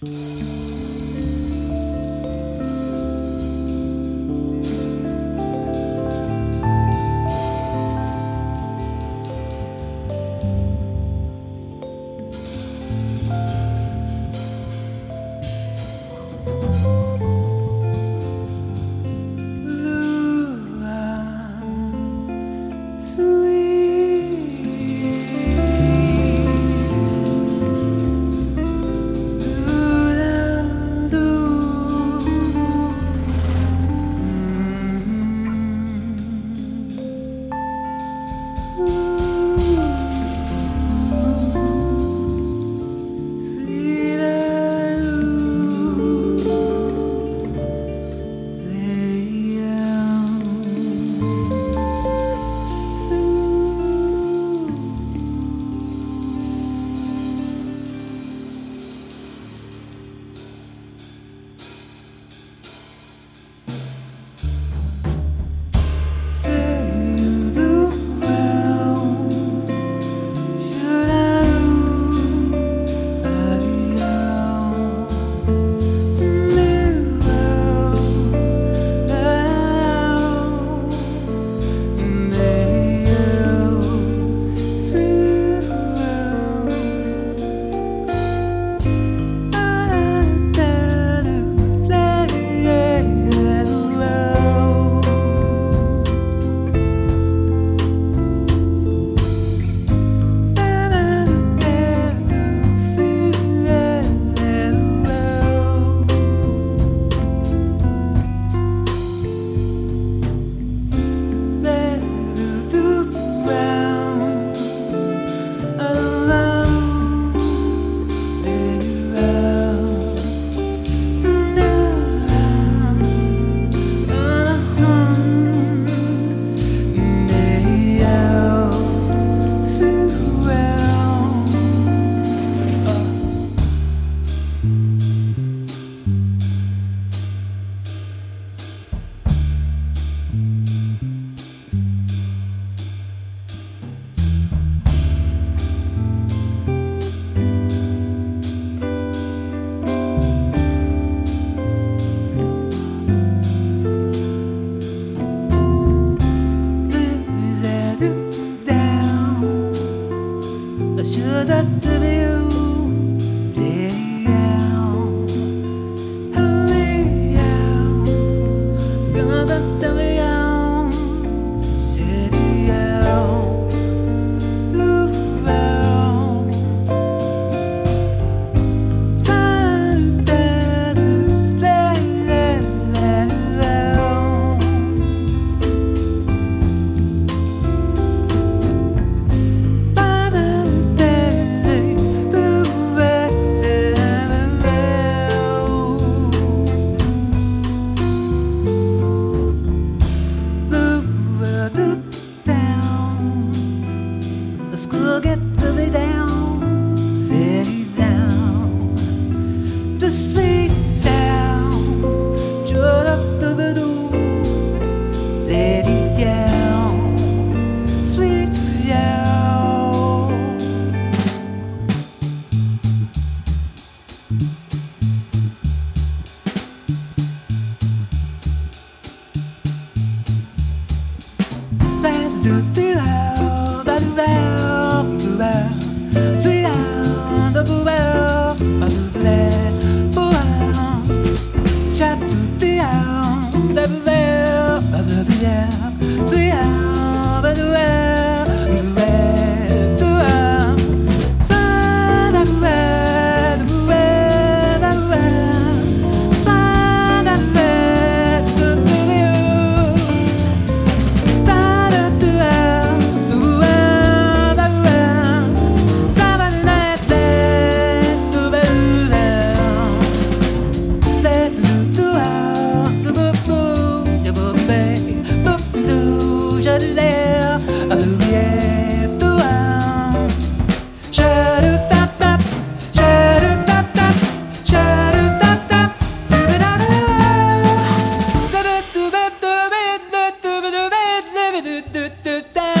da The that.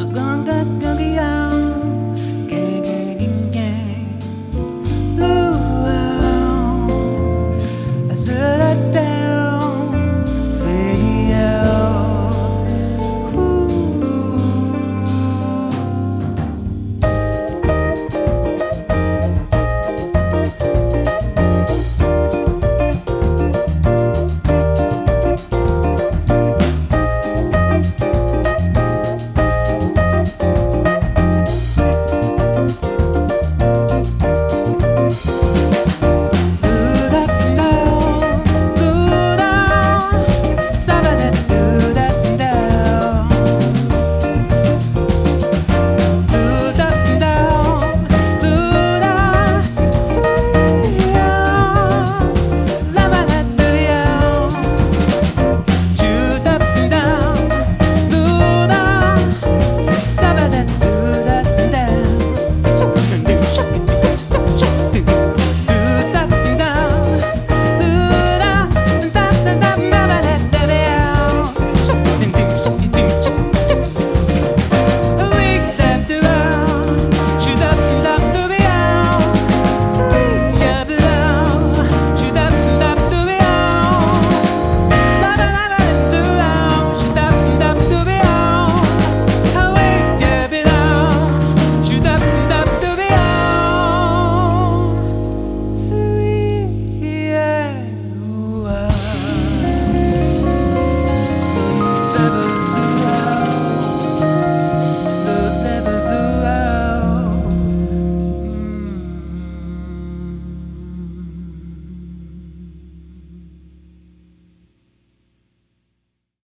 Hanggang gagagaya